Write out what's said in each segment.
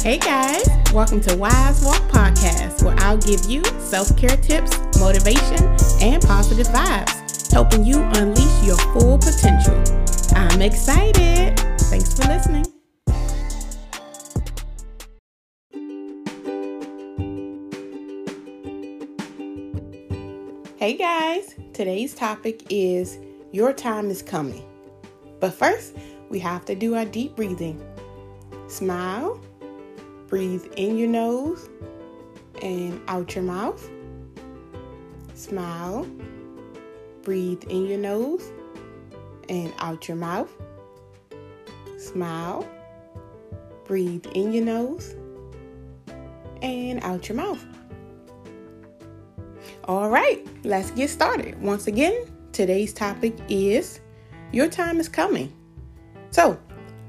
Hey guys, welcome to Wise Walk Podcast, where I'll give you self care tips, motivation, and positive vibes, helping you unleash your full potential. I'm excited. Thanks for listening. Hey guys, today's topic is Your Time is Coming. But first, we have to do our deep breathing. Smile, breathe in your nose and out your mouth. Smile, breathe in your nose and out your mouth. Smile, breathe in your nose and out your mouth. All right, let's get started. Once again, today's topic is Your Time is Coming. So,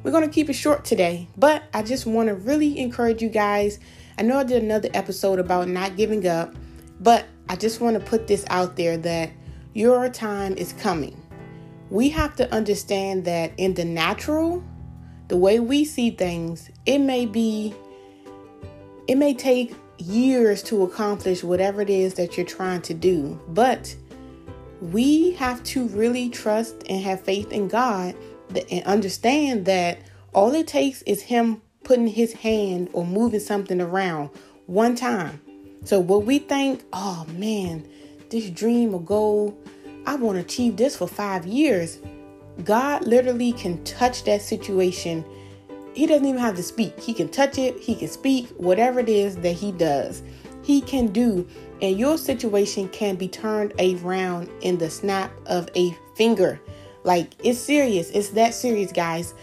we're going to keep it short today, but I just want to really encourage you guys. I know I did another episode about not giving up, but I just want to put this out there that your time is coming. We have to understand that in the natural, the way we see things, it may be, it may take years to accomplish whatever it is that you're trying to do. But we have to really trust and have faith in God and understand that all it takes is Him putting His hand or moving something around one time. So, what we think, oh man, this dream or goal, I want to achieve this for five years. God literally can touch that situation he doesn't even have to speak. He can touch it, he can speak, whatever it is that he does, he can do. And your situation can be turned around in the snap of a finger. Like it's serious. It's that serious, guys.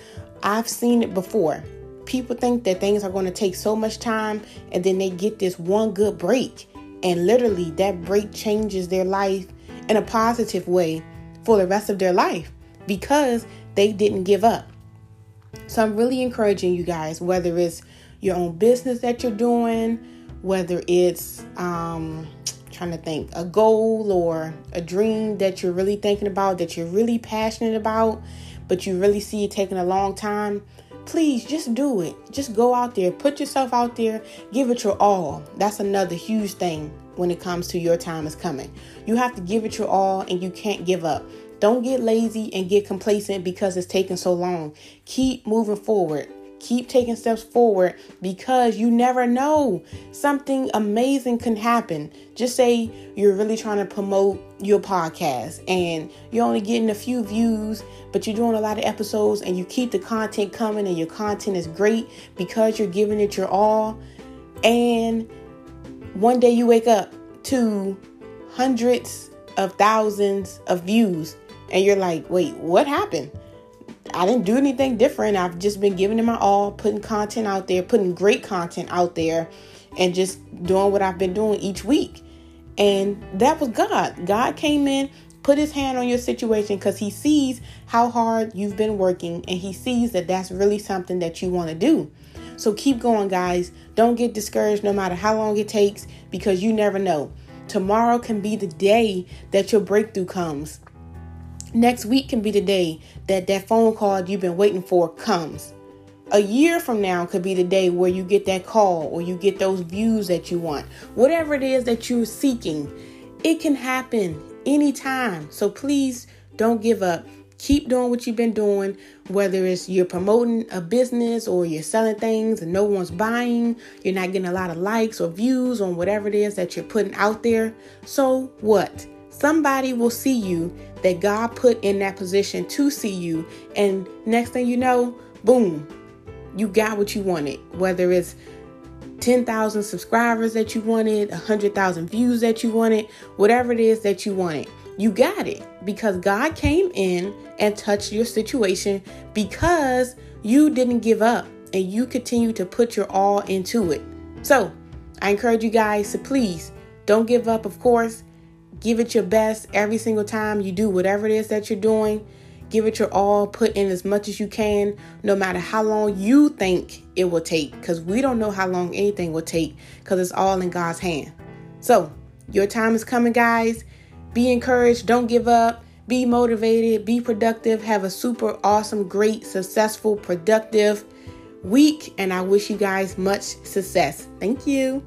I've seen it before. People think that things are going to take so much time and then they get this one good break. And literally, that break changes their life in a positive way for the rest of their life because they didn't give up. So I'm really encouraging you guys, whether it's your own business that you're doing, whether it's um, trying to think a goal or a dream that you're really thinking about, that you're really passionate about, but you really see it taking a long time. Please just do it. Just go out there, put yourself out there, give it your all. That's another huge thing when it comes to your time is coming. You have to give it your all and you can't give up. Don't get lazy and get complacent because it's taking so long. Keep moving forward. Keep taking steps forward because you never know. Something amazing can happen. Just say you're really trying to promote your podcast and you're only getting a few views, but you're doing a lot of episodes and you keep the content coming and your content is great because you're giving it your all. And one day you wake up to hundreds of thousands of views and you're like, wait, what happened? I didn't do anything different. I've just been giving it my all, putting content out there, putting great content out there, and just doing what I've been doing each week. And that was God. God came in, put his hand on your situation because he sees how hard you've been working and he sees that that's really something that you want to do. So keep going, guys. Don't get discouraged no matter how long it takes because you never know. Tomorrow can be the day that your breakthrough comes. Next week can be the day that that phone call you've been waiting for comes. A year from now could be the day where you get that call or you get those views that you want. Whatever it is that you're seeking, it can happen anytime. So please don't give up. Keep doing what you've been doing, whether it's you're promoting a business or you're selling things and no one's buying, you're not getting a lot of likes or views on whatever it is that you're putting out there. So what? Somebody will see you that God put in that position to see you. And next thing you know, boom, you got what you wanted. Whether it's 10,000 subscribers that you wanted, 100,000 views that you wanted, whatever it is that you wanted, you got it because God came in and touched your situation because you didn't give up and you continue to put your all into it. So, I encourage you guys to please don't give up, of course. Give it your best every single time you do whatever it is that you're doing. Give it your all, put in as much as you can, no matter how long you think it will take, because we don't know how long anything will take, because it's all in God's hand. So, your time is coming, guys. Be encouraged, don't give up, be motivated, be productive, have a super awesome, great, successful, productive week, and I wish you guys much success. Thank you.